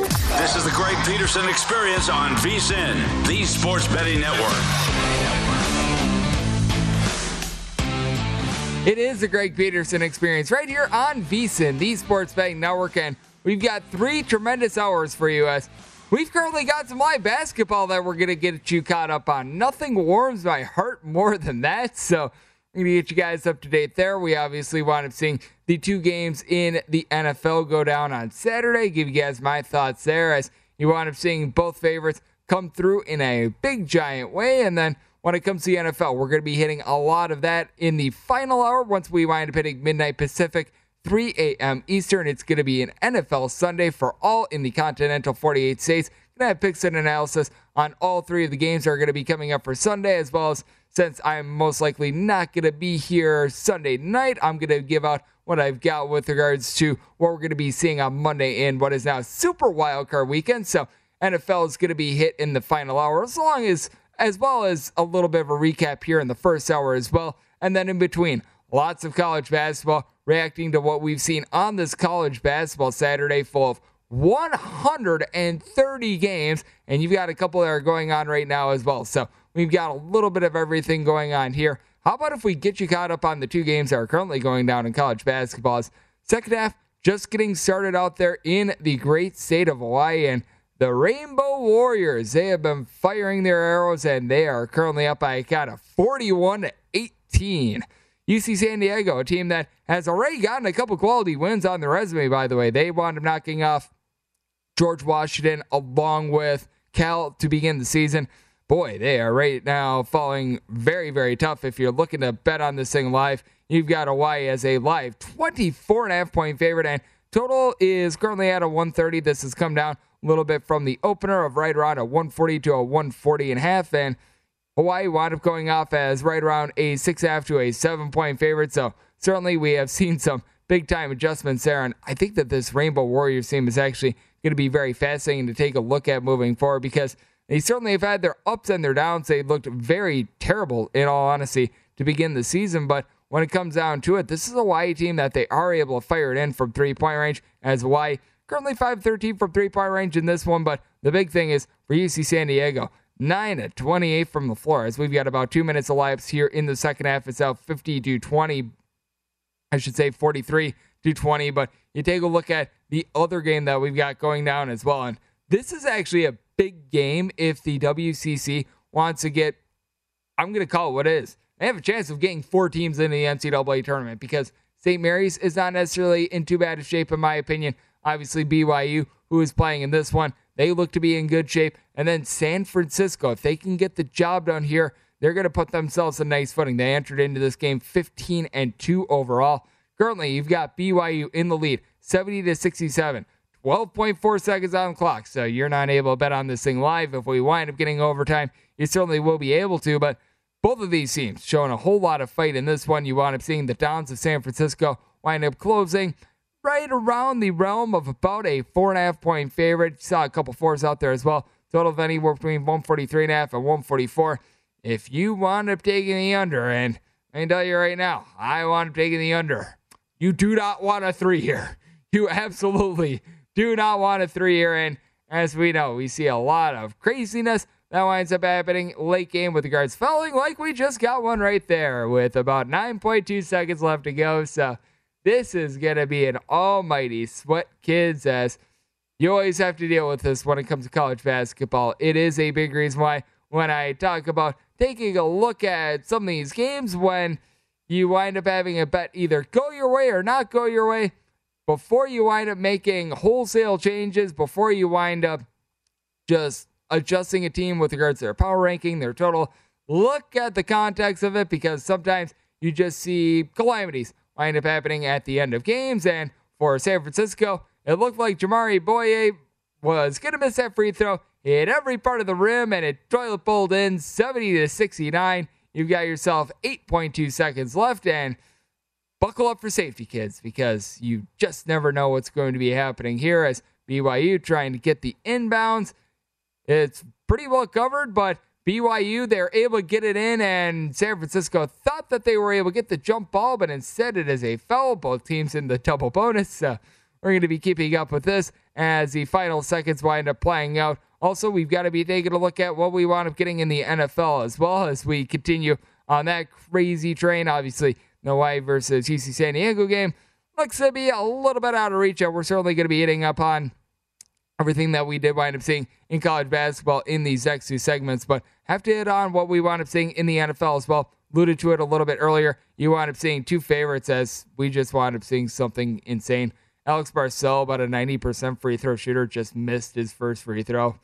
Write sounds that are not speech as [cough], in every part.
This is the Greg Peterson experience on VSIN, the Sports Betting Network. It is the Greg Peterson experience right here on VSIN, the Sports Betting Network, and we've got three tremendous hours for you as we've currently got some live basketball that we're going to get you caught up on. Nothing warms my heart more than that, so going to get you guys up to date there. We obviously wound up seeing the two games in the NFL go down on Saturday. Give you guys my thoughts there as you wound up seeing both favorites come through in a big, giant way. And then when it comes to the NFL, we're going to be hitting a lot of that in the final hour once we wind up hitting midnight Pacific. 3 a.m. Eastern. It's going to be an NFL Sunday for all in the continental 48 states. Going to have picks and analysis on all three of the games that are going to be coming up for Sunday, as well as since I'm most likely not going to be here Sunday night, I'm going to give out what I've got with regards to what we're going to be seeing on Monday in what is now Super Wildcard Weekend. So NFL is going to be hit in the final hour, as long as as well as a little bit of a recap here in the first hour as well, and then in between, lots of college basketball. Reacting to what we've seen on this college basketball Saturday, full of 130 games, and you've got a couple that are going on right now as well. So we've got a little bit of everything going on here. How about if we get you caught up on the two games that are currently going down in college basketball's Second half, just getting started out there in the great state of Hawaii, and the Rainbow Warriors, they have been firing their arrows, and they are currently up by a count of 41 to 18. UC San Diego, a team that has already gotten a couple quality wins on their resume, by the way. They wound up knocking off George Washington along with Cal to begin the season. Boy, they are right now falling very, very tough. If you're looking to bet on this thing live, you've got Hawaii as a live 24 and a half point favorite, and total is currently at a 130. This has come down a little bit from the opener of right around a 140 to a 140 and a half, and Hawaii wound up going off as right around a six half to a seven point favorite. So certainly we have seen some big time adjustments there, and I think that this Rainbow Warriors team is actually going to be very fascinating to take a look at moving forward because they certainly have had their ups and their downs. They looked very terrible, in all honesty, to begin the season. But when it comes down to it, this is a Hawaii team that they are able to fire it in from three point range. As Hawaii currently 5 13 from three point range in this one. But the big thing is for UC San Diego, 9 to 28 from the floor. As we've got about two minutes of elapsed here in the second half, it's out 50 to 20. I should say 43 to 20. But you take a look at the other game that we've got going down as well. And this is actually a big game if the WCC wants to get, I'm going to call it what it is. They have a chance of getting four teams in the NCAA tournament because St. Mary's is not necessarily in too bad of shape, in my opinion. Obviously, BYU, who is playing in this one, they look to be in good shape. And then San Francisco, if they can get the job done here, they're going to put themselves a nice footing. They entered into this game 15 and 2 overall. Currently, you've got BYU in the lead, 70 to 67. 12.4 seconds on the clock. So you're not able to bet on this thing live. If we wind up getting overtime, you certainly will be able to. But both of these teams showing a whole lot of fight in this one. You wind up seeing the Dons of San Francisco wind up closing right around the realm of about a four and a half point favorite. Saw a couple fours out there as well. Total of anywhere between 143 and a half and 144. If you wind up taking the under, and I can tell you right now, I wind up taking the under. You do not want a three here. [laughs] You absolutely do not want a three here. And as we know, we see a lot of craziness that winds up happening late game with the guards fouling, like we just got one right there with about 9.2 seconds left to go. So this is going to be an almighty sweat, kids, as you always have to deal with this when it comes to college basketball. It is a big reason why when I talk about taking a look at some of these games when you wind up having a bet either go your way or not go your way before you wind up making wholesale changes, before you wind up just adjusting a team with regards to their power ranking, their total. Look at the context of it because sometimes you just see calamities wind up happening at the end of games. And for San Francisco, it looked like Jamaree Bouyea was going to miss that free throw. He hit every part of the rim and it toilet bowled in 70 to 69. You've got yourself 8.2 seconds left and buckle up for safety, kids, because you just never know what's going to be happening here as BYU trying to get the inbounds. It's pretty well covered, but BYU, they're able to get it in, and San Francisco thought that they were able to get the jump ball, but instead it is a foul. Both teams in the double bonus. Uh, we're going to be keeping up with this as the final seconds wind up playing out. Also, we've got to be taking a look at what we wind up getting in the NFL as well as we continue on that crazy train. Obviously, the Hawaii versus UC San Diego game looks to be a little bit out of reach, and we're certainly going to be hitting up on everything that we did wind up seeing in college basketball in these next two segments, but have to hit on what we wound up seeing in the NFL as well. Alluded to it a little bit earlier. You wound up seeing two favorites as we just wound up seeing something insane. Alex Barcello, about a 90% free throw shooter, just missed his first free throw.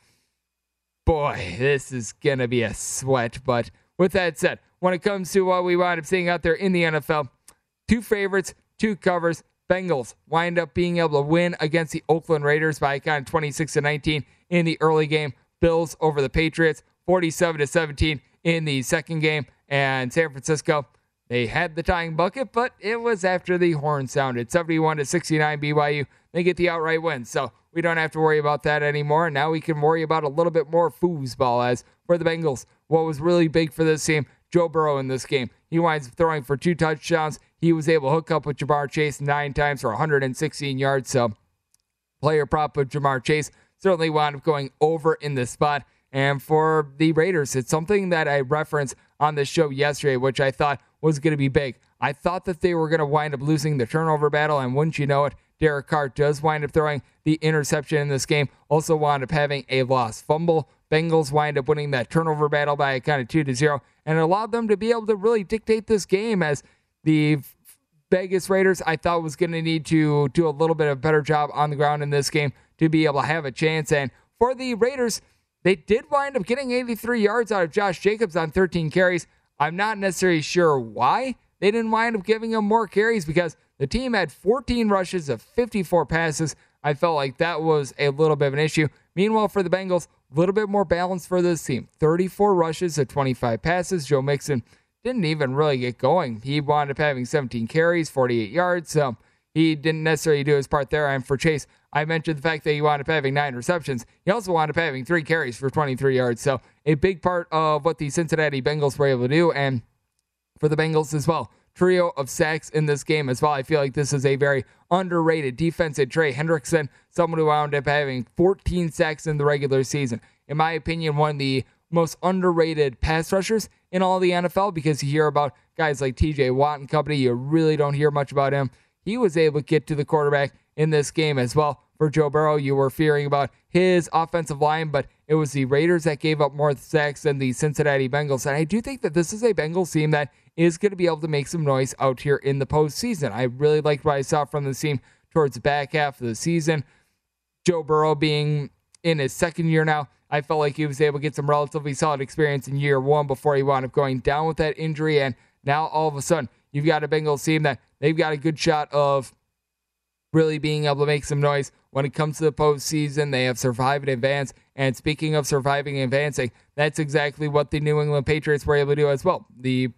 Boy, this is going to be a sweat. But with that said, when it comes to what we wind up seeing out there in the NFL, two favorites, two covers. Bengals wind up being able to win against the Oakland Raiders by a kind of 26 to 19 in the early game. Bills over the Patriots, 47 to 17 in the second game. And San Francisco they had the tying bucket, but it was after the horn sounded. 71 to 69 BYU. They get the outright win. So we don't have to worry about that anymore. And now we can worry about a little bit more foosball as for the Bengals. What was really big for this team, Joe Burrow in this game. He winds up throwing for two touchdowns. He was able to hook up with Ja'Marr Chase nine times for 116 yards. So player prop of Ja'Marr Chase certainly wound up going over in this spot. And for the Raiders, it's something that I referenced on the show yesterday, which I thought was going to be big. I thought that they were going to wind up losing the turnover battle, and wouldn't you know it, Derek Carr does wind up throwing the interception in this game. Also wound up having a lost fumble. Bengals wind up winning that turnover battle by a kind of two to zero, and allowed them to be able to really dictate this game as the Vegas Raiders I thought was going to need to do a little bit of a better job on the ground in this game to be able to have a chance. And for the Raiders, they did wind up getting 83 yards out of Josh Jacobs on 13 carries. I'm not necessarily sure why they didn't wind up giving him more carries because the team had 14 rushes of 54 passes. I felt like that was a little bit of an issue. Meanwhile, for the Bengals, a little bit more balance for this team 34 rushes of 25 passes. Joe Mixon didn't even really get going. He wound up having 17 carries, 48 yards. So he didn't necessarily do his part there. And for Chase, I mentioned the fact that he wound up having nine receptions. He also wound up having three carries for 23 yards. So a big part of what the Cincinnati Bengals were able to do. And for the Bengals as well, trio of sacks in this game as well. I feel like this is a very underrated defensive Trey Hendrickson, someone who wound up having 14 sacks in the regular season. In my opinion, one of the most underrated pass rushers in all the NFL because you hear about guys like TJ Watt and company. You really don't hear much about him. He was able to get to the quarterback in this game as well. For Joe Burrow, you were fearing about his offensive line, but it was the Raiders that gave up more sacks than the Cincinnati Bengals. And I do think that this is a Bengals team that is going to be able to make some noise out here in the postseason. I really liked what I saw from the team towards the back half of the season. Joe Burrow being in his second year now, I felt like he was able to get some relatively solid experience in year one before he wound up going down with that injury. And now all of a sudden, you've got a Bengals team that they've got a good shot of really being able to make some noise when it comes to the postseason. They have survived and advanced. And speaking of surviving and advancing, that's exactly what the New England Patriots were able to do as well. The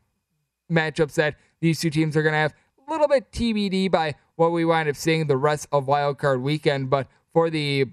matchups that these two teams are going to have a little bit TBD by what we wind up seeing the rest of Wild Card Weekend. But for the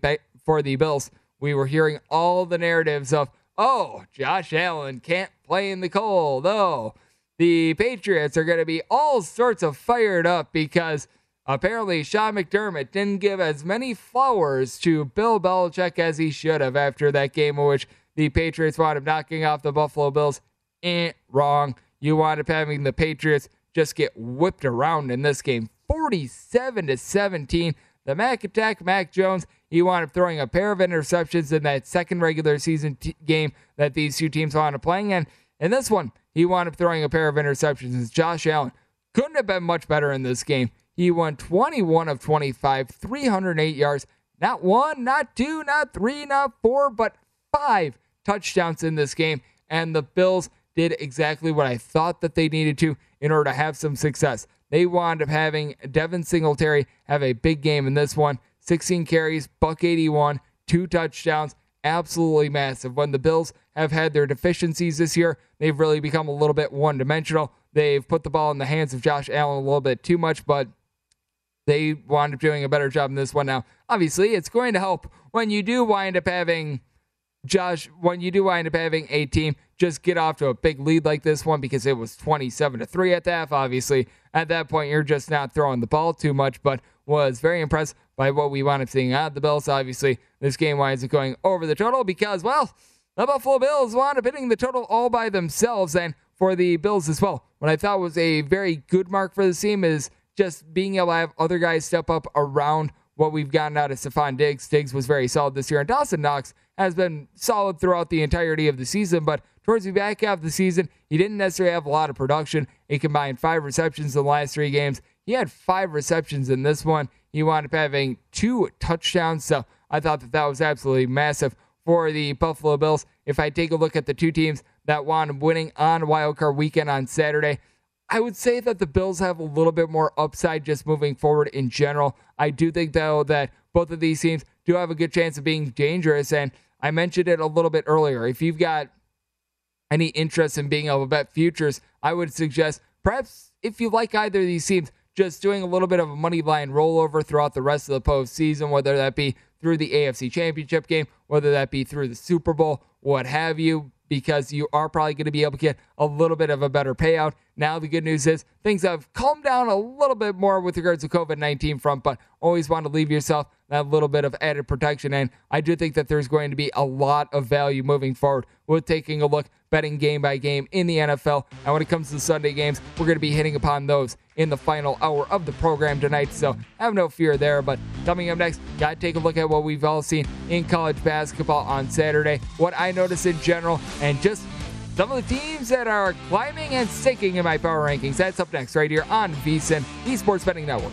for the Bills, we were hearing all the narratives of, oh, Josh Allen can't play in the cold. Oh, the Patriots are going to be all sorts of fired up because apparently Sean McDermott didn't give as many flowers to Bill Belichick as he should have after that game in which the Patriots wound up knocking off the Buffalo Bills. Eh, wrong. You wound up having the Patriots just get whipped around in this game. 47 to 17. The Mac attack, Mac Jones, he wound up throwing a pair of interceptions in that second regular season t- game that these two teams wound up playing. And in this one, he wound up throwing a pair of interceptions. Josh Allen couldn't have been much better in this game. He won 21 of 25, 308 yards. Not one, not two, not three, not four, but five touchdowns in this game. And the Bills did exactly what I thought that they needed to in order to have some success. They wound up having Devin Singletary have a big game in this one 16 carries, buck 81, two touchdowns. Absolutely massive. When the Bills have had their deficiencies this year, they've really become a little bit one dimensional. They've put the ball in the hands of Josh Allen a little bit too much, but they wound up doing a better job in this one. Now, obviously, it's going to help when you do wind up having Josh, when you do wind up having a team just get off to a big lead like this one because it was 27 to 3 at the half. Obviously, at that point, you're just not throwing the ball too much, but was very impressed by what we wound up seeing out the Bills. Obviously, this game winds up going over the total because, well, the Buffalo Bills wound up hitting the total all by themselves. And for the Bills as well, what I thought was a very good mark for the team is just being able to have other guys step up around what we've gotten out of Stefon Diggs. Diggs was very solid this year, and Dawson Knox has been solid throughout the entirety of the season, but towards the back half of the season, he didn't necessarily have a lot of production. He combined five receptions in the last three games. He had five receptions in this one. He wound up having two touchdowns, so I thought that that was absolutely massive for the Buffalo Bills. If I take a look at the two teams that wound up winning on wildcard weekend on Saturday, I would say that the Bills have a little bit more upside just moving forward in general. I do think, though, that both of these teams do have a good chance of being dangerous. And I mentioned it a little bit earlier. If you've got any interest in being able to bet futures, I would suggest perhaps if you like either of these teams, just doing a little bit of a money line rollover throughout the rest of the postseason, whether that be through the AFC Championship game, whether that be through the Super Bowl, what have you because you are probably going to be able to get a little bit of a better payout. Now, the good news is things have calmed down a little bit more with regards to COVID 19 front, but always want to leave yourself that little bit of added protection. And I do think that there's going to be a lot of value moving forward with taking a look, betting game by game in the NFL. And when it comes to the Sunday games, we're going to be hitting upon those in the final hour of the program tonight. So have no fear there. But coming up next, got to take a look at what we've all seen in college basketball on Saturday, what I noticed in general, and just some of the teams that are climbing and sinking in my power rankings. That's up next, right here on VSIN, the Sports Betting Network.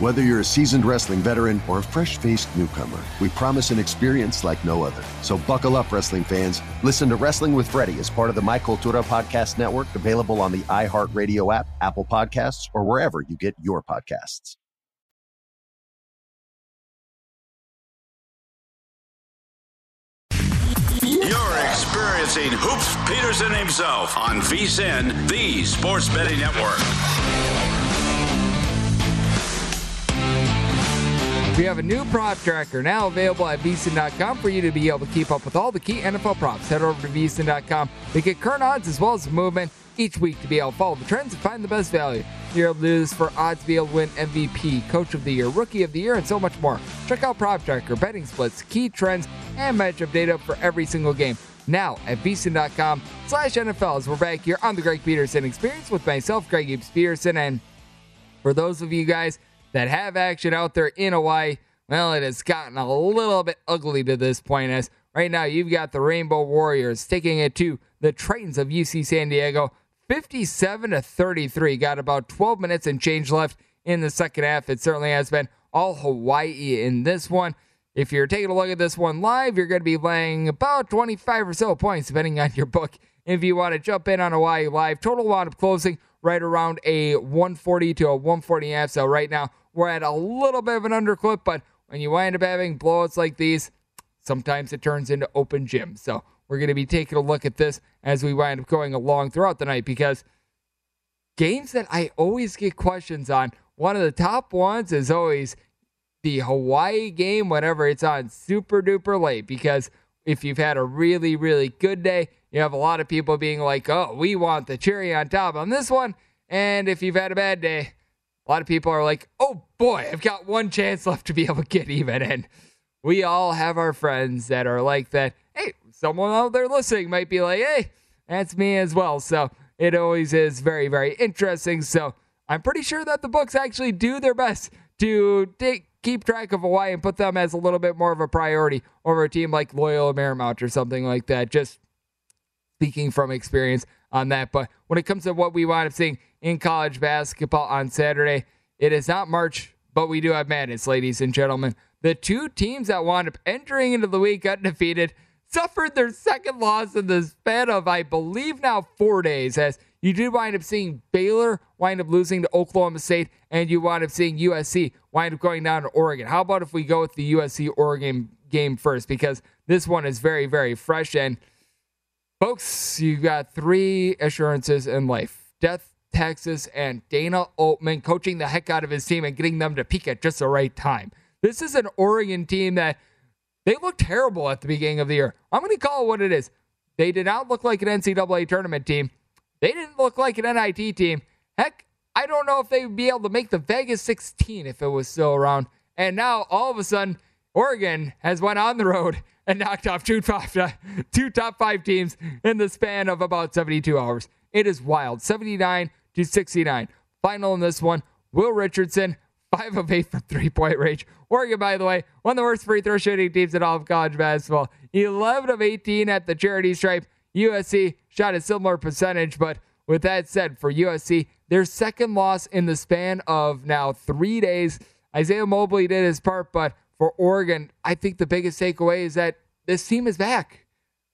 Whether you're a seasoned wrestling veteran or a fresh faced newcomer, we promise an experience like no other. So buckle up, wrestling fans. Listen to Wrestling with Freddie as part of the My Cultura Podcast Network, available on the iHeartRadio app, Apple Podcasts, or wherever you get your podcasts. You're experiencing Hoops Peterson himself on VSIN, the Sports Betting Network. We have a new prop tracker now available at VSIN.com for you to be able to keep up with all the key NFL props. Head over to VSIN.com to get current odds as well as movement each week to be able to follow the trends and find the best value. You're able to do this for odds to be able to win MVP, Coach of the Year, Rookie of the Year, and so much more. Check out Prop Tracker, betting splits, key trends, and matchup data for every single game. Now at VSiN.com slash NFL as we're back here on the Greg Peterson Experience with myself, Greg Gibbs Peterson. And for those of you guys that have action out there in Hawaii, well, it has gotten a little bit ugly to this point as right now you've got the Rainbow Warriors taking it to the Tritons of UC San Diego 57 to 33. Got about 12 minutes and change left in the second half. It certainly has been all Hawaii in this one. If you're taking a look at this one live, you're going to be laying about 25 or so points, depending on your book. If you want to jump in on Hawaii live, total wound up closing right around a 140 to a 140 half. So right now we're at a little bit of an underclip, but when you wind up having blowouts like these, sometimes it turns into open gym. So we're going to be taking a look at this as we wind up going along throughout the night because games that I always get questions on, one of the top ones is always the Hawaii game whenever it's on super duper late because if you've had a really, really good day, you have a lot of people being like, oh, we want the cherry on top on this one. And if you've had a bad day, a lot of people are like, oh boy, I've got one chance left to be able to get even. And we all have our friends that are like that. Hey, someone out there listening might be like, hey, that's me as well. So it always is very, very interesting. So I'm pretty sure that the books actually do their best to take, keep track of Hawaii and put them as a little bit more of a priority over a team like Loyola Marymount or something like that. Just speaking from experience on that. But when it comes to what we wind up seeing in college basketball on Saturday, it is not March, but we do have madness, ladies and gentlemen. The two teams that wound up entering into the week undefeated suffered their second loss in the span of, I believe, now four days. As you did wind up seeing Baylor wind up losing to Oklahoma State, and you wind up seeing USC wind up going down to Oregon. How about if we go with the USC Oregon game first? Because this one is very, very fresh. And folks, you got three assurances in life death, Texas, and Dana Altman coaching the heck out of his team and getting them to peak at just the right time. This is an Oregon team that they looked terrible at the beginning of the year. I'm going to call it what it is. They did not look like an NCAA tournament team. They didn't look like an NIT team. Heck, I don't know if they would be able to make the Vegas 16 if it was still around. And now all of a sudden, Oregon has went on the road and knocked off two top, two top five teams in the span of about 72 hours. It is wild. 79 to 69. Final in this one, Will Richardson, 5 of 8 from three point range. Oregon, by the way, one of the worst free throw shooting teams in all of college basketball. 11 of 18 at the charity stripe. USC shot a similar percentage, but with that said, for USC, their second loss in the span of now three days. Isaiah Mobley did his part, but for Oregon, I think the biggest takeaway is that this team is back.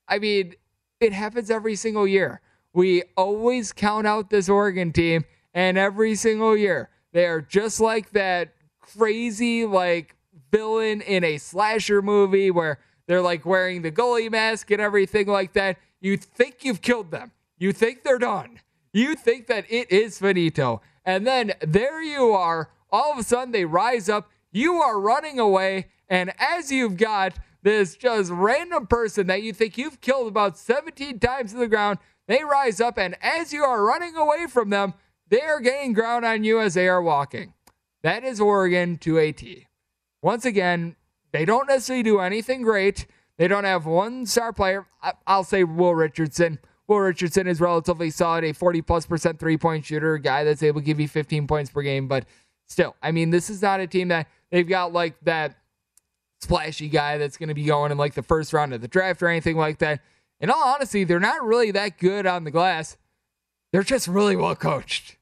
I mean, it happens every single year. We always count out this Oregon team, and every single year they are just like that crazy, like villain in a slasher movie where they're like wearing the goalie mask and everything like that. You think you've killed them, you think they're done, you think that it is finito. And then there you are. All of a sudden, they rise up. You are running away. And as you've got this just random person that you think you've killed about 17 times to the ground, they rise up. And as you are running away from them, they are gaining ground on you as they are walking. That is Oregon to AT. Once again, they don't necessarily do anything great. They don't have one star player. I'll say Will Richardson. Will Richardson is relatively solid, a 40 plus percent three point shooter, guy that's able to give you 15 points per game. But still, I mean, this is not a team that they've got like that splashy guy that's going to be going in like the first round of the draft or anything like that. In all honesty, they're not really that good on the glass. They're just really well coached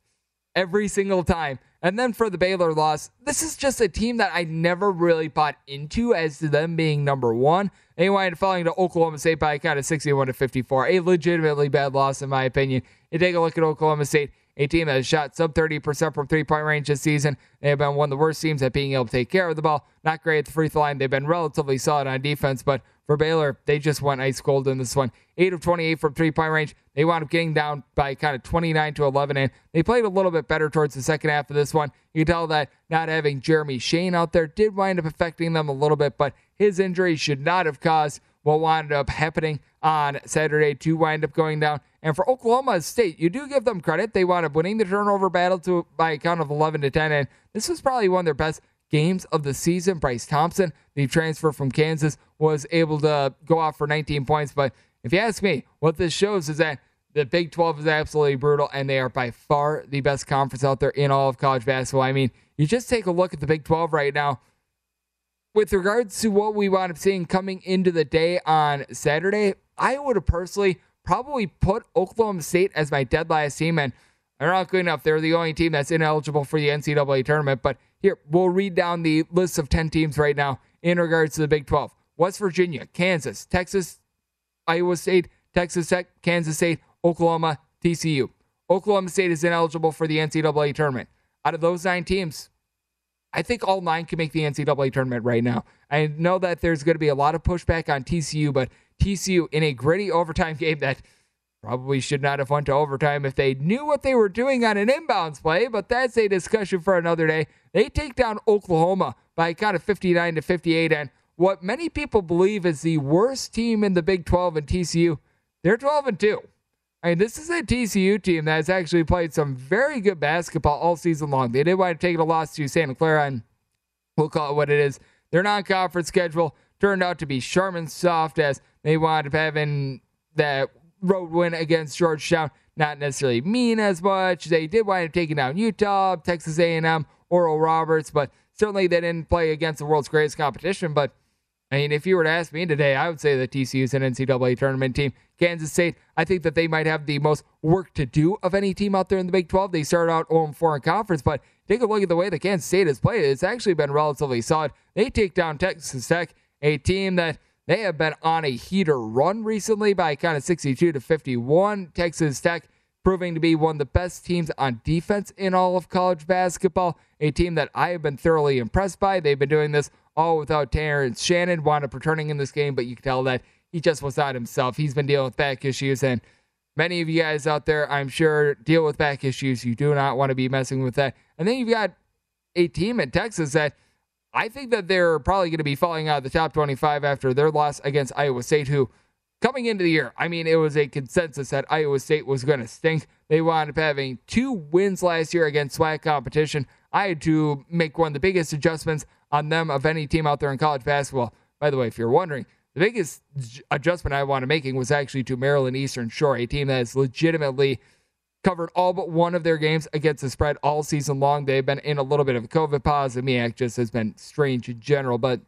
every single time. And then for the Baylor loss, this is just a team that I never really bought into as to them being number one. They up falling to Oklahoma State by a count of 61 to 54. A legitimately bad loss, in my opinion. You take a look at Oklahoma State, a team that has shot sub 30% from three point range this season. They have been one of the worst teams at being able to take care of the ball. Not great at the free throw line. They've been relatively solid on defense, but for Baylor, they just went ice cold in this one. 8 of 28 from three point range. They wound up getting down by kind of 29 to 11, and they played a little bit better towards the second half of this one. You can tell that not having Jeremy Sochan out there did wind up affecting them a little bit, but his injury should not have caused what wound up happening on Saturday to wind up going down. And for Oklahoma State, you do give them credit. They wound up winning the turnover battle to by a count of 11 to 10. And this was probably one of their best games of the season. Bryce Thompson, the transfer from Kansas, was able to go off for 19 points. But if you ask me, what this shows is that the Big 12 is absolutely brutal, and they are by far the best conference out there in all of college basketball. I mean, you just take a look at the Big 12 right now. With regards to what we wound up seeing coming into the day on Saturday, I would have personally probably put Oklahoma State as my dead last team, and good enough. They're the only team that's ineligible for the NCAA tournament. But here, we'll read down the list of 10 teams right now in regards to the Big 12 West Virginia, Kansas, Texas, Iowa State, Texas Tech, Kansas State, Oklahoma, TCU. Oklahoma State is ineligible for the NCAA tournament. Out of those nine teams, I think all nine can make the NCAA tournament right now. I know that there's going to be a lot of pushback on TCU, but TCU in a gritty overtime [laughs] game that probably should not have went to overtime if they knew what they were doing on an inbounds play, but that's a discussion for another day. They take down Oklahoma by a kind of 59 to 58 and what many people believe is the worst team in the Big 12 in TCU. They're 12 and 2. I mean, this is a TCU team that has actually played some very good basketball all season long. They did wind up taking a loss to Santa Clara, and we'll call it what it is. Their non conference schedule turned out to be Charmin soft as they wound up having that road win against Georgetown. Not necessarily mean as much. They did wind up taking down Utah, Texas A&M, Oral Roberts, but certainly they didn't play against the world's greatest competition. But I mean, if you were to ask me today, I would say that TCU is an NCAA tournament team. Kansas State, I think that they might have the most work to do of any team out there in the Big 12. They started out 0-4 in conference, but take a look at the way that Kansas State has played. It's actually been relatively solid. They take down Texas Tech, a team that they have been on a heater run recently by kind of 62 to 51. Texas Tech proving to be one of the best teams on defense in all of college basketball. A team that I have been thoroughly impressed by. They've been doing this all without Terrence Shannon. Wound up returning in this game, but you can tell that he just was not himself. He's been dealing with back issues, and many of you guys out there, I'm sure, deal with back issues. You do not want to be messing with that. And then you've got a team in Texas that I think that they're probably going to be falling out of the top 25 after their loss against Iowa State, who coming into the year, I mean, it was a consensus that Iowa State was going to stink. They wound up having two wins last year against SWAC competition. I had to make one of the biggest adjustments on them of any team out there in college basketball. By the way, if you're wondering, the biggest adjustment I wanted making was actually to Maryland Eastern Shore, a team that is legitimately covered all but one of their games against the spread all season long. They've been in a little bit of a COVID pause. and MEAC just has been strange in general. But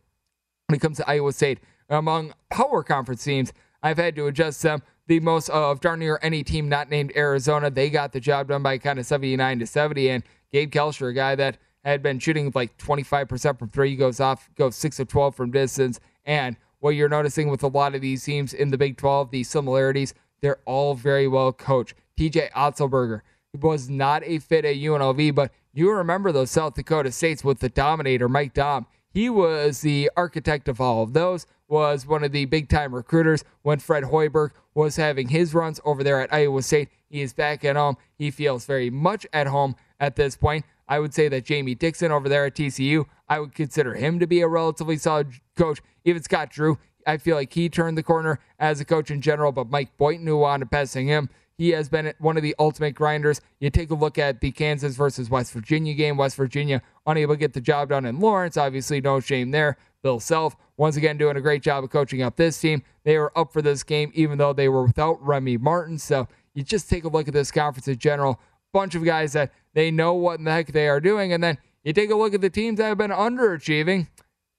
when it comes to Iowa State, among power conference teams, I've had to adjust them. The most of darn near any team not named Arizona, they got the job done by kind of 79 to 70. And Gabe Kalscheur, a guy that had been shooting like 25% from three, goes off, goes 6 of 12 from distance. And what you're noticing with a lot of these teams in the Big 12, the similarities, they're all very well coached. TJ Otzelberger was not a fit at UNLV, but you remember those South Dakota States with the Dominator, Mike Daum. He was the architect of all of those, was one of the big time recruiters when Fred Hoiberg was having his runs over there at Iowa State. He is back at home. He feels very much at home at this point. I would say that Jamie Dixon over there at TCU, I would consider him to be a relatively solid coach. Even Scott Drew, I feel like he turned the corner as a coach in general, but Mike Boynton, who wound up passing him, he has been one of the ultimate grinders. You take a look at the Kansas versus West Virginia game. West Virginia unable to get the job done in Lawrence. Obviously, no shame there. Bill Self, once again, doing a great job of coaching up this team. They were up for this game, even though they were without Remy Martin. So you just take a look at this conference in general. Bunch of guys that they know what in the heck they are doing. And then you take a look at the teams that have been underachieving.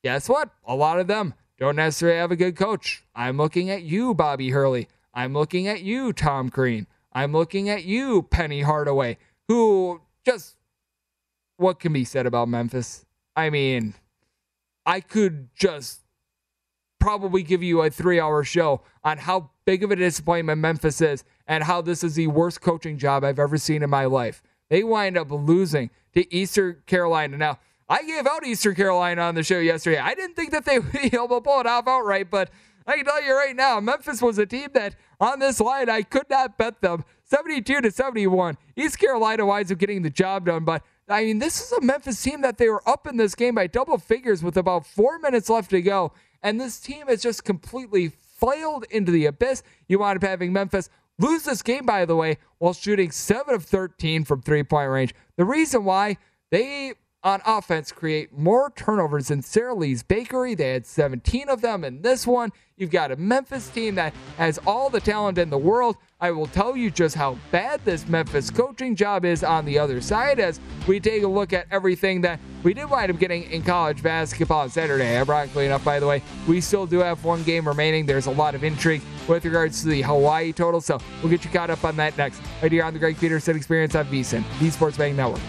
Guess what? A lot of them don't necessarily have a good coach. I'm looking at you, Bobby Hurley. I'm looking at you, Tom Crean. I'm looking at you, Penny Hardaway, who just what can be said about Memphis? I mean, I could just probably give you a three hour show on how big of a disappointment Memphis is and how this is the worst coaching job I've ever seen in my life. They wind up losing to Eastern Carolina. Now, I gave out Eastern Carolina on the show yesterday. I didn't think that they would [laughs] be able to pull it off outright, but I can tell you right now, Memphis was a team that on this line I could not bet them 72 to 71. East Carolina winds up getting the job done, but I mean, this is a Memphis team that they were up in this game by double figures with about four minutes left to go, and this team has just completely flailed into the abyss. You wind up having Memphis lose this game, by the way, while shooting 7 of 13 from three point range. The reason why they on offense create more turnovers than Sara Lee's Bakery. They had 17 of them in this one. You've got a Memphis team that has all the talent in the world. I will tell you just how bad this Memphis coaching job is on the other side as we take a look at everything that we did wind up getting in college basketball on Saturday. Ironically enough, by the way, we still do have one game remaining. There's a lot of intrigue with regards to the Hawaii total, so we'll get you caught up on that next. Right here on the Greg Peterson Experience on VSIN, the Sports Betting Network.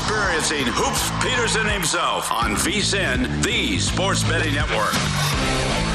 Experiencing Hoops Peterson himself on VSIN, the Sports Betting Network.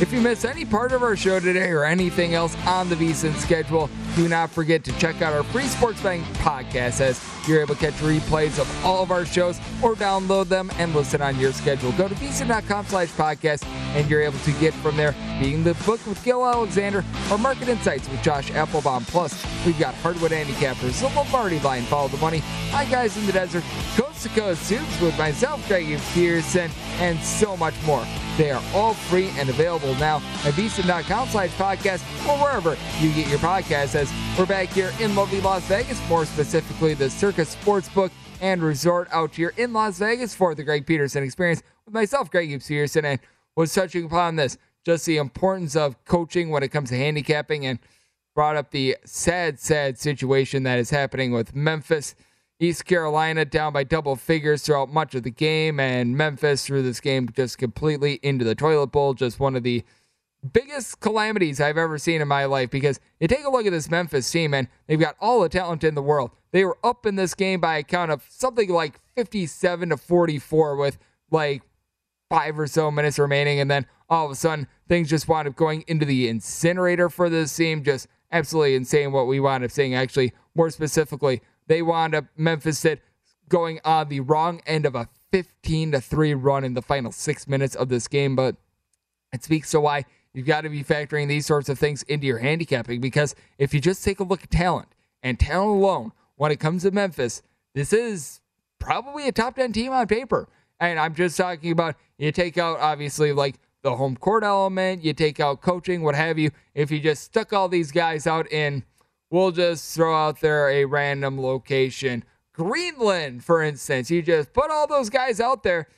If you miss any part of our show today or anything else on the VSIN schedule, do not forget to check out our free sports betting podcast as you're able to catch replays of all of our shows or download them and listen on your schedule. Go to vsin.com slash podcast and you're able to get from there being the book with Gill Alexander or market insights with Josh Appelbaum. Plus, we've got hardwood handicappers, the Lombardi line, follow the money, hi guys in the desert, coast to coast soups with myself, Greg Peterson, and so much more. They are all free and available now at vsin.com slash podcast or wherever you get your podcasts as we're back here in lovely Las Vegas, more specifically the Circa Sportsbook and Resort out here in Las Vegas for the Greg Peterson experience with myself, Greg Peterson, and was touching upon this, just the importance of coaching when it comes to handicapping and brought up the sad, sad situation that is happening with Memphis. East Carolina down by double figures throughout much of the game, and Memphis through this game just completely into the toilet bowl. Just one of the biggest calamities I've ever seen in my life because you take a look at this Memphis team, and they've got all the talent in the world. They were up in this game by a count of something like 57 to 44 with like five or so minutes remaining, and then all of a sudden things just wound up going into the incinerator for this team. Just absolutely insane what we wound up seeing. Actually, more specifically, they wound up Memphis did going on the wrong end of a 15 to 3 run in the final six minutes of this game. But it speaks to why you've got to be factoring these sorts of things into your handicapping because if you just take a look at talent and talent alone, when it comes to Memphis, this is probably a top 10 team on paper. And I'm just talking about you take out obviously like the home court element, you take out coaching, what have you. If you just stuck all these guys out in we'll just throw out there a random location. Greenland, for instance, you just put all those guys out there.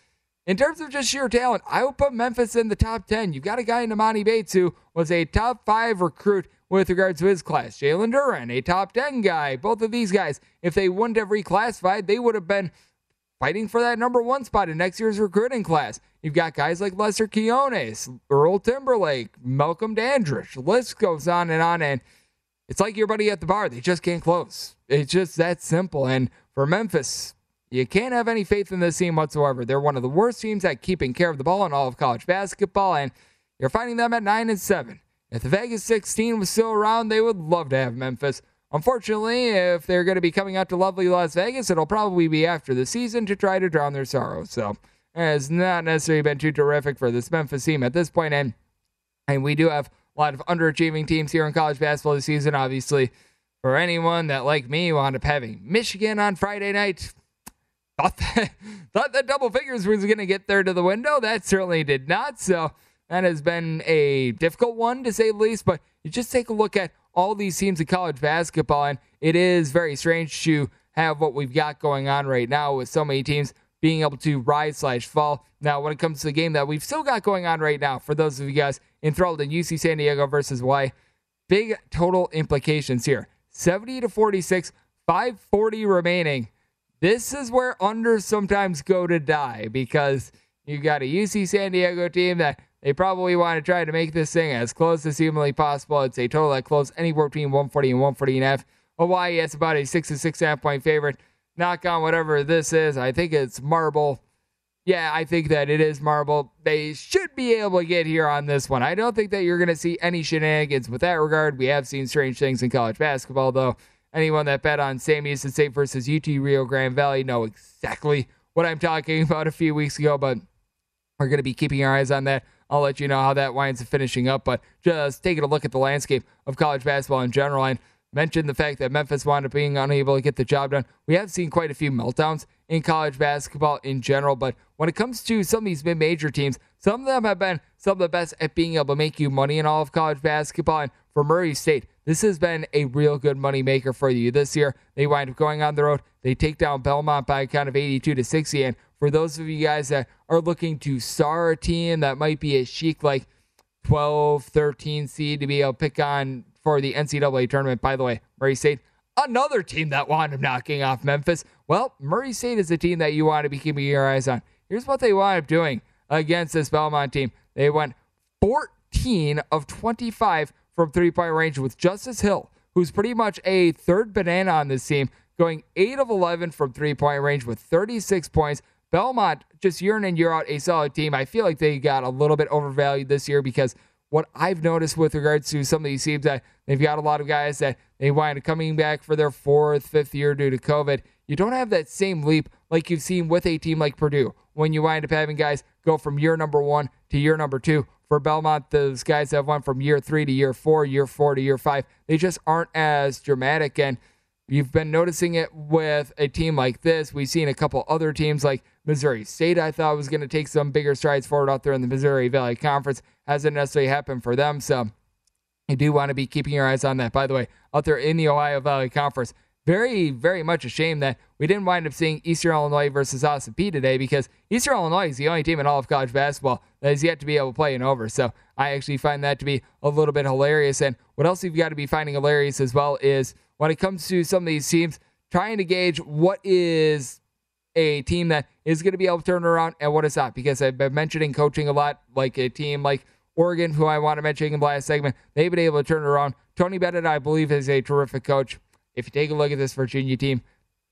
In terms of just sheer talent, I would put Memphis in the top 10. You've got a guy in Emoni Bates who was a top five recruit with regards to his class. Jalen Duren, a top 10 guy. Both of these guys, if they wouldn't have reclassified, they would have been fighting for that number one spot in next year's recruiting class. You've got guys like Lester Quinones, Earl Timberlake, Malcolm Dandridge. The list goes on and on. And it's like your buddy at the bar. They just can't close. It's just that simple. And for Memphis, you can't have any faith in this team whatsoever. They're one of the worst teams at keeping care of the ball in all of college basketball, and you're finding them at 9 and 7. If the Vegas 16 was still around, they would love to have Memphis. Unfortunately, if they're going to be coming out to lovely Las Vegas, it'll probably be after the season to try to drown their sorrow. So it has not necessarily been too terrific for this Memphis team at this point, and and we do have a lot of underachieving teams here in college basketball this season. Obviously, for anyone that, like me, wound up having Michigan on Friday night, thought [laughs] that, thought that double figures was going to get there to the window. That certainly did not. So that has been a difficult one to say the least. But you just take a look at all these teams in college basketball, and it is very strange to have what we've got going on right now with so many teams being able to rise slash fall. Now, when it comes to the game that we've still got going on right now, for those of you guys enthralled in UC San Diego versus Y, big total implications here 70 to 46, 540 remaining. This is where unders sometimes go to die because you've got a UC San Diego team that they probably want to try to make this thing as close as humanly possible. It's a total that close anywhere between 140 and 140 and a half. Hawaii is about a six to six and a half point favorite knock on whatever this is. I think it's marble. Yeah, I think that it is marble. They should be able to get here on this one. I don't think that you're going to see any shenanigans with that regard. We have seen strange things in college basketball, though. Anyone that bet on Sam Houston State versus UT Rio Grande Valley know exactly what I'm talking about a few weeks ago, but we're going to be keeping our eyes on that. I'll let you know how that winds up finishing up, but just taking a look at the landscape of college basketball in general. And mentioned the fact that Memphis wound up being unable to get the job done. We have seen quite a few meltdowns in college basketball in general, but when it comes to some of these mid major teams, some of them have been some of the best at being able to make you money in all of college basketball. And for Murray State, this has been a real good money maker for you this year. They wind up going on the road. They take down Belmont by a count of 82 to 60. And for those of you guys that are looking to star a team that might be a chic like 12, 13 seed to be able to pick on for the NCAA tournament. By the way, Murray State, another team that wound up knocking off Memphis. Well, Murray State is a team that you want to be keeping your eyes on. Here's what they wound up doing against this Belmont team. They went 14 of 25 from three point range with Justice Hill, who's pretty much a third banana on this team, going 8 of 11 from three point range with 36 points. Belmont, just year in and year out, a solid team. I feel like they got a little bit overvalued this year because what I've noticed with regards to some of these teams that they've got a lot of guys that they wind up coming back for their fourth, fifth year due to COVID. You don't have that same leap like you've seen with a team like Purdue when you wind up having guys go from year number one to year number two. For Belmont, those guys have went from year three to year four, year four to year five. They just aren't as dramatic. And you've been noticing it with a team like this. We've seen a couple other teams like Missouri State, I thought was going to take some bigger strides forward out there in the Missouri Valley Conference. Hasn't necessarily happened for them. So you do want to be keeping your eyes on that. By the way, out there in the Ohio Valley Conference, very, very much a shame that we didn't wind up seeing Eastern Illinois versus Peay today because Eastern Illinois is the only team in all of college basketball that has yet to be able to play an over. So I actually find that to be a little bit hilarious. And what else you've got to be finding hilarious as well is when it comes to some of these teams, trying to gauge what is a team that is going to be able to turn around and what is not. Because I've been mentioning coaching a lot, like a team like Oregon, who I want to mention in the last segment, they've been able to turn around. Tony Bennett, I believe, is a terrific coach. If you take a look at this Virginia team,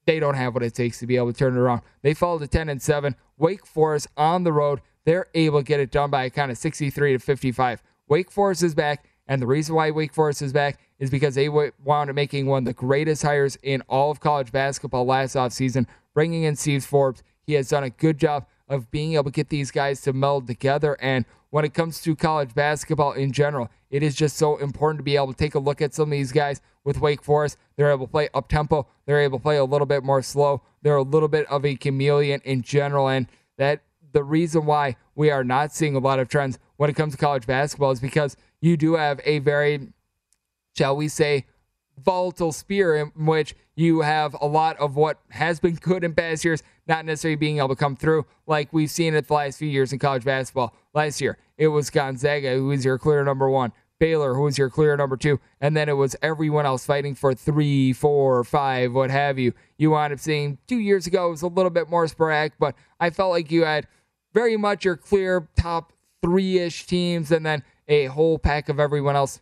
they don't have what it takes to be able to turn it around. They fall to 10 and 7. Wake Forest on the road, they're able to get it done by a kind of 63 to 55. Wake Forest is back, and the reason why Wake Forest is back is because they wound up making one of the greatest hires in all of college basketball last offseason, bringing in Steve Forbes. He has done a good job of being able to get these guys to meld together. And when it comes to college basketball in general, it is just so important to be able to take a look at some of these guys with Wake Forest. They're able to play up tempo, they're able to play a little bit more slow. They're a little bit of a chameleon in general. And that the reason why we are not seeing a lot of trends when it comes to college basketball is because you do have a very, shall we say, volatile sphere in which you have a lot of what has been good in past years not necessarily being able to come through like we've seen it the last few years in college basketball. Last year, it was Gonzaga, who was your clear number one, Baylor, who was your clear number two, and then it was everyone else fighting for three, four, five, what have you. You wound up seeing two years ago, it was a little bit more sporadic, but I felt like you had very much your clear top three ish teams and then a whole pack of everyone else.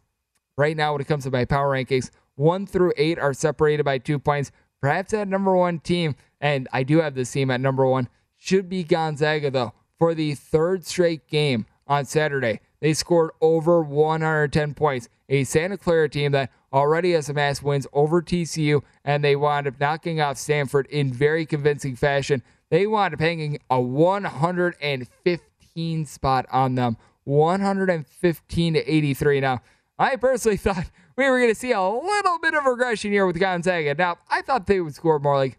Right now, when it comes to my power rankings, one through eight are separated by two points. Perhaps that number one team, and I do have this team at number one, should be Gonzaga, though, for the third straight game on Saturday. They scored over 110 points. A Santa Clara team that already has amassed wins over TCU, and they wound up knocking off Stanford in very convincing fashion. They wound up hanging a 115 spot on them, 115 to 83. Now, I personally thought we were going to see a little bit of regression here with Gonzaga. Now, I thought they would score more like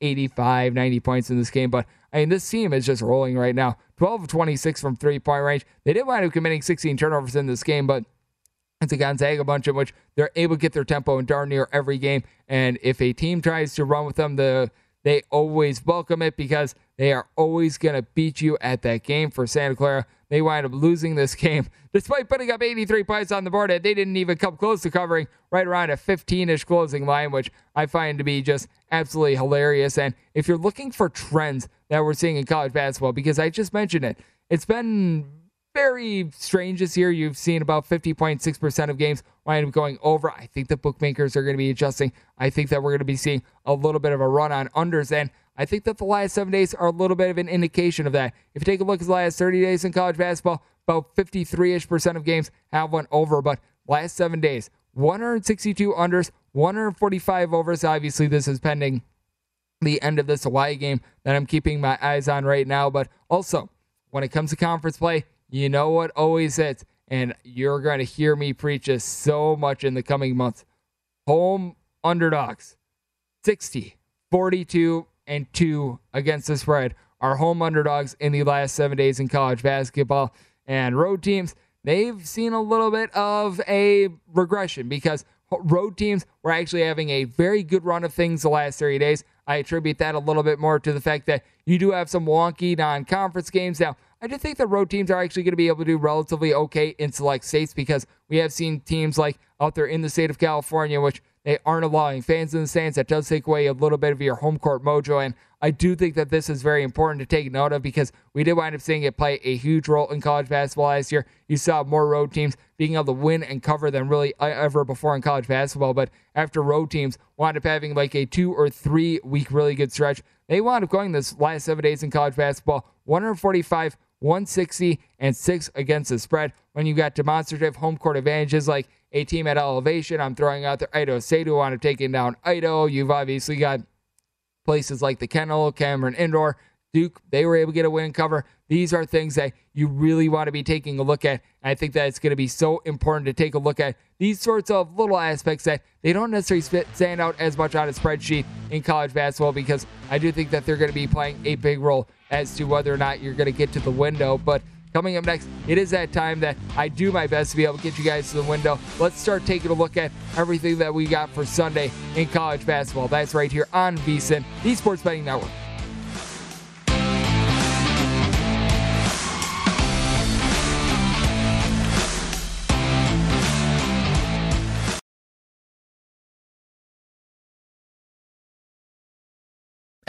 85, 90 points in this game, but I mean, this team is just rolling right now. 12 of 26 from three point range. They did wind up committing 16 turnovers in this game, but it's a Gonzaga bunch in which they're able to get their tempo in darn near every game. And if a team tries to run with them, the they always welcome it because they are always going to beat you at that game for Santa Clara. They wind up losing this game [laughs] despite putting up 83 points on the board. They didn't even come close to covering right around a 15 ish closing line, which I find to be just absolutely hilarious. And if you're looking for trends that we're seeing in college basketball, because I just mentioned it, it's been very strange this year. You've seen about 50.6% of games wind up going over. I think the bookmakers are going to be adjusting. I think that we're going to be seeing a little bit of a run on unders. And I think that the last seven days are a little bit of an indication of that. If you take a look at the last 30 days in college basketball, about 53 ish percent of games have went over. But last seven days, 162 unders, 145 overs. Obviously, this is pending the end of this Hawaii game that I'm keeping my eyes on right now. But also, when it comes to conference play, you know what always hits, and you're going to hear me preach this so much in the coming months. home underdogs 60, 42, and 2 against the spread are home underdogs in the last seven days in college basketball. And road teams, they've seen a little bit of a regression because road teams were actually having a very good run of things the last 30 days. I attribute that a little bit more to the fact that you do have some wonky non conference games. Now, I do think the road teams are actually going to be able to do relatively okay in select states because we have seen teams like out there in the state of California, which they aren't allowing fans in the stands. That does take away a little bit of your home court mojo. And I do think that this is very important to take note of because we did wind up seeing it play a huge role in college basketball last year. You saw more road teams being able to win and cover than really ever before in college basketball. But after road teams wound up having like a two or three week really good stretch, they wound up going this last seven days in college basketball 145, 160, and six against the spread. When you got demonstrative home court advantages like a team at elevation. I'm throwing out there who want to take down Idaho. You've obviously got places like the Kennel, Cameron Indoor, Duke. They were able to get a win cover. These are things that you really want to be taking a look at. I think that it's going to be so important to take a look at these sorts of little aspects that they don't necessarily stand out as much on a spreadsheet in college basketball because I do think that they're going to be playing a big role as to whether or not you're going to get to the window. But Coming up next, it is that time that I do my best to be able to get you guys to the window. Let's start taking a look at everything that we got for Sunday in college basketball. That's right here on VSIN, the Sports Betting Network.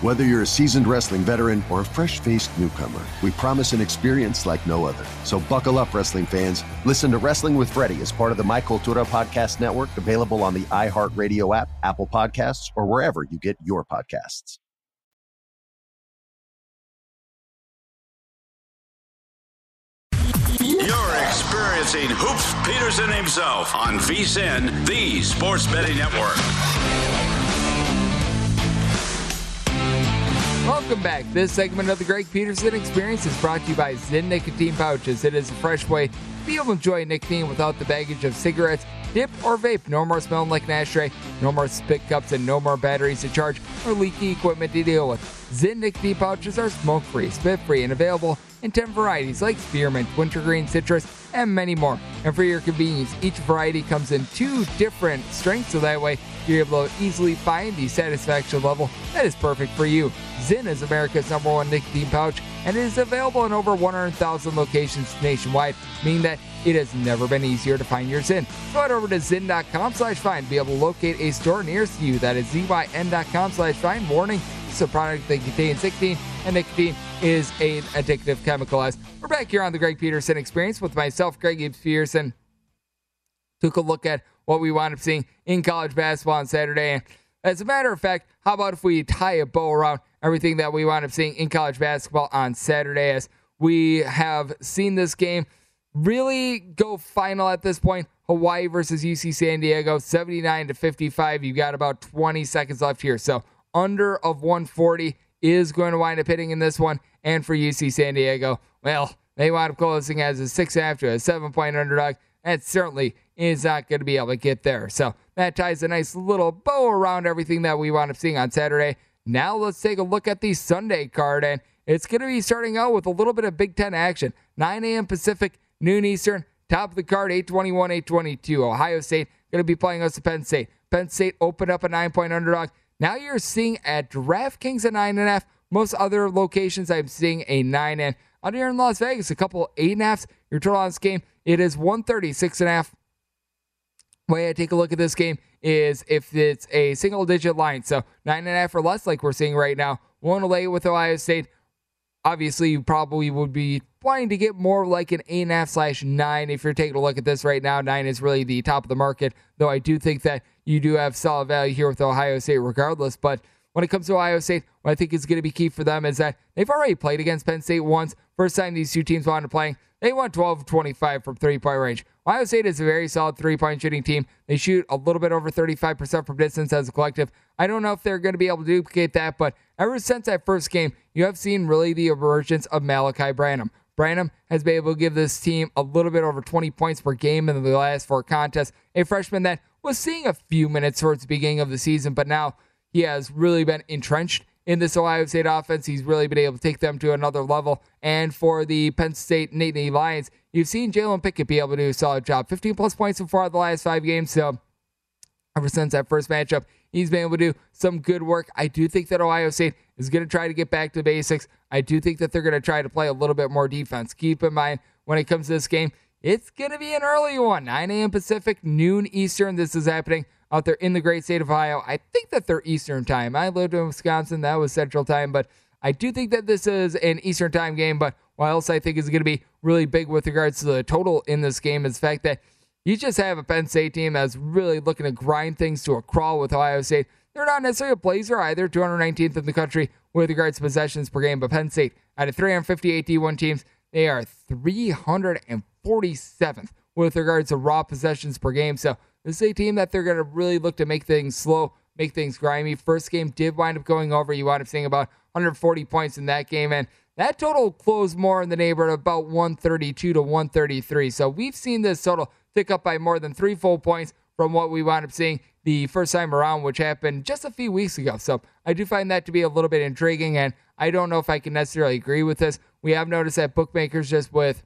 Whether you're a seasoned wrestling veteran or a fresh faced newcomer, we promise an experience like no other. So buckle up, wrestling fans. Listen to Wrestling with Freddie as part of the My Cultura Podcast Network, available on the iHeartRadio app, Apple Podcasts, or wherever you get your podcasts. You're experiencing Hoops Peterson himself on VSIN, the Sports Betting Network. Welcome back. This segment of the Greg Peterson Experience is brought to you by Zyn Nicotine Pouches. It is a fresh way to be able to enjoy nicotine without the baggage of cigarettes, dip, or vape. No more smelling like an ashtray, no more spit cups, and no more batteries to charge or leaky equipment to deal with. Zyn Nicotine Pouches are smoke free, spit free, and available in 10 varieties like spearmint, wintergreen, citrus, and many more. And for your convenience, each variety comes in two different strengths, so that way you're able to easily find the satisfaction level that is perfect for you. Zyn is America's number one nicotine pouch and it is available in over 100,000 locations nationwide, meaning that it has never been easier to find your Zyn. Go head over to zyn.com slash find to be able to locate a store nearest to you. That is zyn.com slash find. Warning, this is a product that contains nicotine, and nicotine is an addictive chemical. As we're back here on the Greg Peterson Experience with myself, Greg Gibbs Peterson. Took a look at what we wound up seeing in college basketball on Saturday. And as a matter of fact, how about if we tie a bow around everything that we wound up seeing in college basketball on Saturday as we have seen this game really go final at this point. Hawaii versus UC San Diego, 79 to 55. You've got about 20 seconds left here. So under of 140 is going to wind up hitting in this one. And for UC San Diego, well, they wind up closing as a six after a seven point underdog. That certainly is not going to be able to get there. So that ties a nice little bow around everything that we wound up seeing on Saturday. Now let's take a look at the Sunday card, and it's going to be starting out with a little bit of Big Ten action. 9 a.m. Pacific, noon Eastern. Top of the card, 821, 822. Ohio State going to be playing us to Penn State. Penn State opened up a nine point underdog. Now you're seeing at DraftKings a nine and a half. Most other locations, I'm seeing a nine and out here in Las Vegas, a couple eight and a halfs. Your total on this game, it is 136 and a half. Way I take a look at this game is if it's a single digit line, so nine and a half or less, like we're seeing right now. One lay with Ohio State. Obviously, you probably would be wanting to get more like an eight and a half slash nine. If you're taking a look at this right now, nine is really the top of the market. Though I do think that you do have solid value here with Ohio State, regardless. But when it comes to Ohio State, what I think is going to be key for them is that they've already played against Penn State once. First time these two teams wound up playing, they won 12 25 from three point range. Ohio State is a very solid three point shooting team. They shoot a little bit over 35% from distance as a collective. I don't know if they're going to be able to duplicate that, but ever since that first game, you have seen really the emergence of Malachi Branham. Branham has been able to give this team a little bit over 20 points per game in the last four contests. A freshman that was seeing a few minutes towards the beginning of the season, but now he has really been entrenched in this Ohio State offense. He's really been able to take them to another level. And for the Penn State Nittany Lions, you've seen Jalen Pickett be able to do a solid job. 15 plus points so far the last five games. So ever since that first matchup, he's been able to do some good work. I do think that Ohio State is going to try to get back to basics. I do think that they're going to try to play a little bit more defense. Keep in mind when it comes to this game, it's going to be an early one, 9 a.m. Pacific, noon Eastern. This is happening out there in the great state of Ohio. I think that they're Eastern time. I lived in Wisconsin, that was Central time, but I do think that this is an Eastern time game. But what else I think is going to be really big with regards to the total in this game is the fact that you just have a Penn State team that's really looking to grind things to a crawl with Ohio State. They're not necessarily a blazer either, 219th in the country with regards to possessions per game. But Penn State, out of 358 D1 teams, they are 347th with regards to raw possessions per game. So this is a team that they're going to really look to make things slow, make things grimy. First game did wind up going over. You wind up seeing about 140 points in that game, and that total closed more in the neighborhood of about 132 to 133. So we've seen this total tick up by more than three full points from what we wound up seeing the first time around, which happened just a few weeks ago. So I do find that to be a little bit intriguing, and I don't know if I can necessarily agree with this. We have noticed that bookmakers just with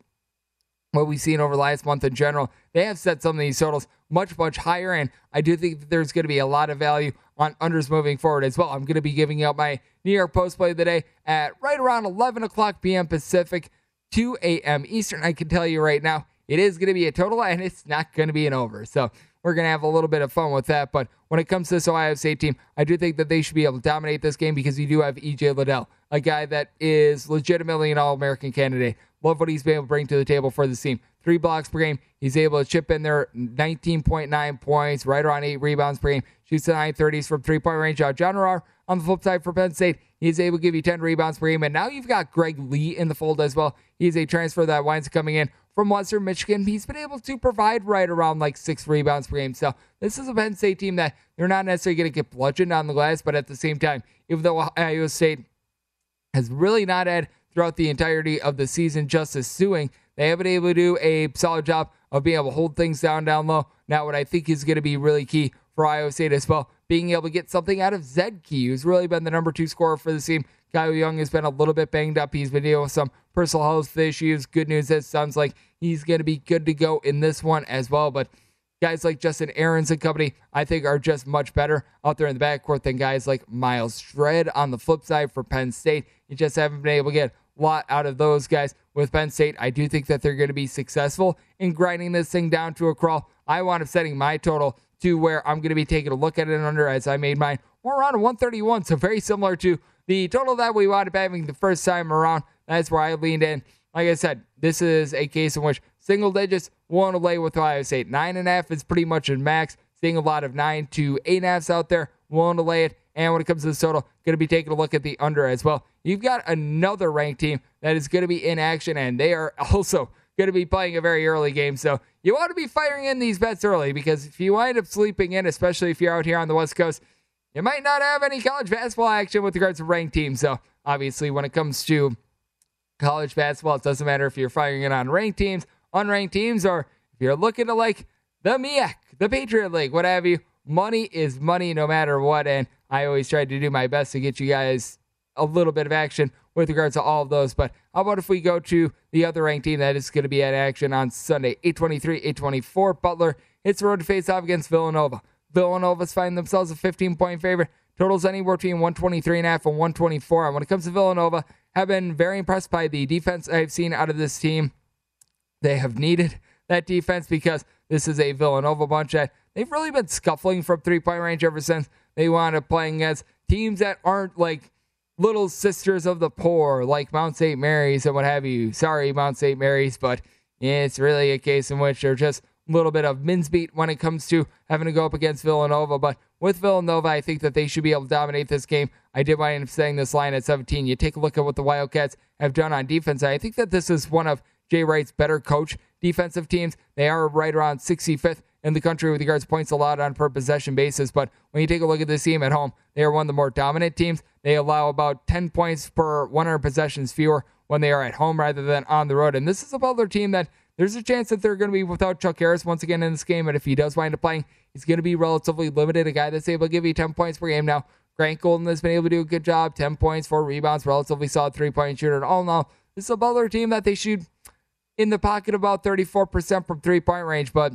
what we've seen over the last month in general, they have set some of these totals much, much higher. And I do think that there's going to be a lot of value on unders moving forward as well. I'm going to be giving out my New York Post play of the day at right around 11 o'clock p.m. Pacific, 2 a.m. Eastern. I can tell you right now, it is going to be a total and it's not going to be an over. So we're going to have a little bit of fun with that. But when it comes to this Ohio State team, I do think that they should be able to dominate this game because you do have EJ Liddell, a guy that is legitimately an All American candidate. Love what he's been able to bring to the table for this team. Three blocks per game. He's able to chip in there 19.9 points, right around eight rebounds per game. Shoots the 930s from three point range. John Harrar on the flip side for Penn State, he's able to give you 10 rebounds per game. And now you've got Greg Lee in the fold as well. He's a transfer that winds coming in from Western Michigan. He's been able to provide right around like six rebounds per game. So this is a Penn State team that they're not necessarily going to get bludgeoned on the glass, but at the same time, even though Ohio State has really not had throughout the entirety of the season Justice Sueing. They have been able to do a solid job of being able to hold things down down low. Now, what I think is going to be really key for Iowa State as well, being able to get something out of Zed Key, who's really been the number two scorer for the team. Kyle Young has been a little bit banged up. He's been dealing with some personal health issues. Good news is sounds like he's going to be good to go in this one as well. But guys like Justin Ahrens and company, I think, are just much better out there in the backcourt than guys like Myles Dread on the flip side for Penn State. You just haven't been able to get a lot out of those guys with Penn State. I do think that they're going to be successful in grinding this thing down to a crawl. I wound up setting my total to where I'm going to be taking a look at it under as I made mine. We're around 131, so very similar to the total that we wound up having the first time around. That's where I leaned in. Like I said, this is a case in which single digits won't lay with Ohio State. Nine and a half is pretty much a max. Seeing a lot of nine to eight and a halfs out there, willing to lay it. And when it comes to the total, going to be taking a look at the under as well. You've got another ranked team that is going to be in action, and they are [laughs] also going to be playing a very early game. So you want to be firing in these bets early because if you wind up sleeping in, especially if you're out here on the West Coast, you might not have any college basketball action with regards to ranked teams. So obviously, when it comes to college basketball, it doesn't matter if you're firing it on ranked teams, unranked teams, or if you're looking to like the MEAC, the Patriot League, what have you. Money is money no matter what. And I always try to do my best to get you guys a little bit of action with regards to all of those. But how about if we go to the other ranked team that is going to be at action on Sunday, 823, 824. Butler hits the road to face off against Villanova. Villanova's find themselves a 15 point favorite. Totals anywhere between 123 and a half and 124. And when it comes to Villanova, have been very impressed by the defense I've seen out of this team. They have needed that defense because this is a Villanova bunch that they've really been scuffling from three point range ever since they wound up playing against teams that aren't like little sisters of the poor like Mount St. Mary's and what have you. Sorry, Mount St. Mary's, but it's really a case in which they're just little bit of mince beat when it comes to having to go up against Villanova. But with Villanova, I think that they should be able to dominate this game. I did wind up saying this line at 17. You take a look at what the Wildcats have done on defense. I think that this is one of Jay Wright's better coach defensive teams. They are right around 65th in the country with regards to points allowed on per possession basis. But when you take a look at this team at home, they are one of the more dominant teams. They allow about 10 points per 100 possessions fewer when they are at home rather than on the road. And this is a Butler team that there's a chance that they're going to be without Chuck Harris once again in this game. And if he does wind up playing, he's going to be relatively limited. A guy that's able to give you 10 points per game now. Grant Golden has been able to do a good job 10 points, 4 rebounds, relatively solid three point shooter. And all in all, this is a Butler team that they shoot in the pocket about 34% from three point range. But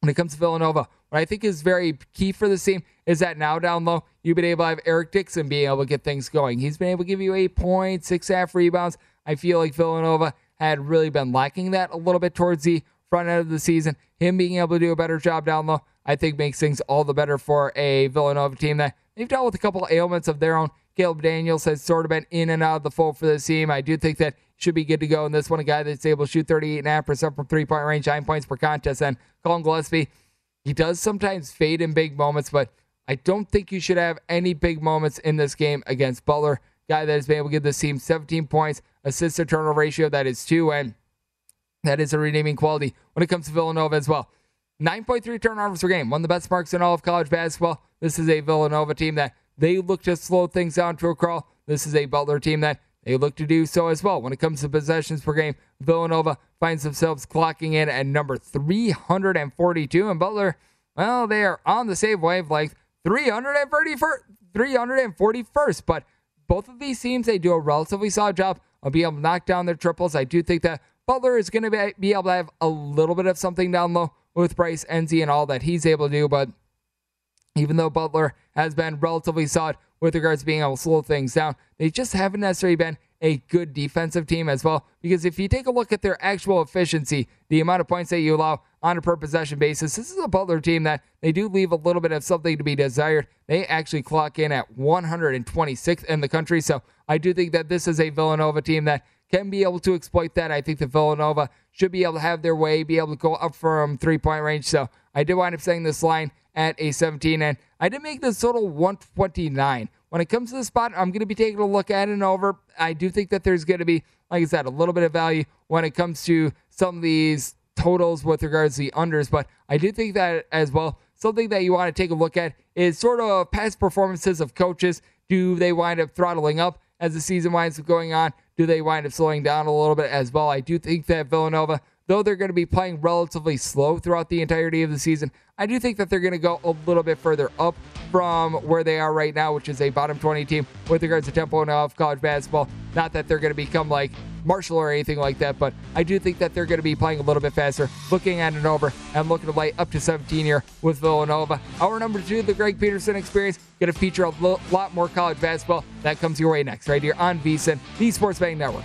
when it comes to Villanova, what I think is very key for this team is that now down low, you've been able to have Eric Dixon being able to get things going. He's been able to give you eight points, six half rebounds. I feel like Villanova had really been lacking that a little bit towards the front end of the season. Him being able to do a better job down low, I think makes things all the better for a Villanova team that they've dealt with a couple of ailments of their own. Caleb Daniels has sort of been in and out of the fold for this team. I do think that should be good to go in this one. A guy that's able to shoot 38.5% from three point range, nine points per contest. And Collin Gillespie, he does sometimes fade in big moments, but I don't think you should have any big moments in this game against Butler. Guy that has been able to give this team 17 points, assist to turnover ratio that is two, and that is a redeeming quality when it comes to Villanova as well. 9.3 turnovers per game, one of the best marks in all of college basketball. This is a Villanova team that they look to slow things down to a crawl. This is a Butler team that they look to do so as well. When it comes to possessions per game, Villanova finds themselves clocking in at number 342, and Butler, well, they are on the same wavelength, 341st. But both of these teams, they do a relatively solid job of being able to knock down their triples. I do think that Butler is going to be able to have a little bit of something down low with Bryce Nze and all that he's able to do, but even though Butler has been relatively solid with regards to being able to slow things down, they just haven't necessarily been a good defensive team as well. Because if you take a look at their actual efficiency, the amount of points that you allow on a per possession basis, this is a Butler team that they do leave a little bit of something to be desired. They actually clock in at 126th in the country. So I do think that this is a Villanova team that can be able to exploit that. I think that Villanova should be able to have their way, be able to go up from three point range. So I did wind up saying this line at a 17, and I did make this total 129. When it comes to the spot, I'm going to be taking a look at and over. I do think that there's going to be, like I said, a little bit of value when it comes to some of these totals with regards to the unders, but I do think that as well. Something that you want to take a look at is sort of past performances of coaches. Do they wind up throttling up as the season winds up going on? Do they wind up slowing down a little bit as well? I do think that Villanova though they're going to be playing relatively slow throughout the entirety of the season, I do think that they're going to go a little bit further up from where they are right now, which is a bottom 20 team with regards to tempo and of college basketball. Not that they're going to become like Marshall or anything like that, but I do think that they're going to be playing a little bit faster, looking at an over and looking to light up to 17 here with Villanova. Our number two, the Greg Peterson experience, going to feature a lot more college basketball. That comes your way next, right here on VSIN, the Sports Betting Network.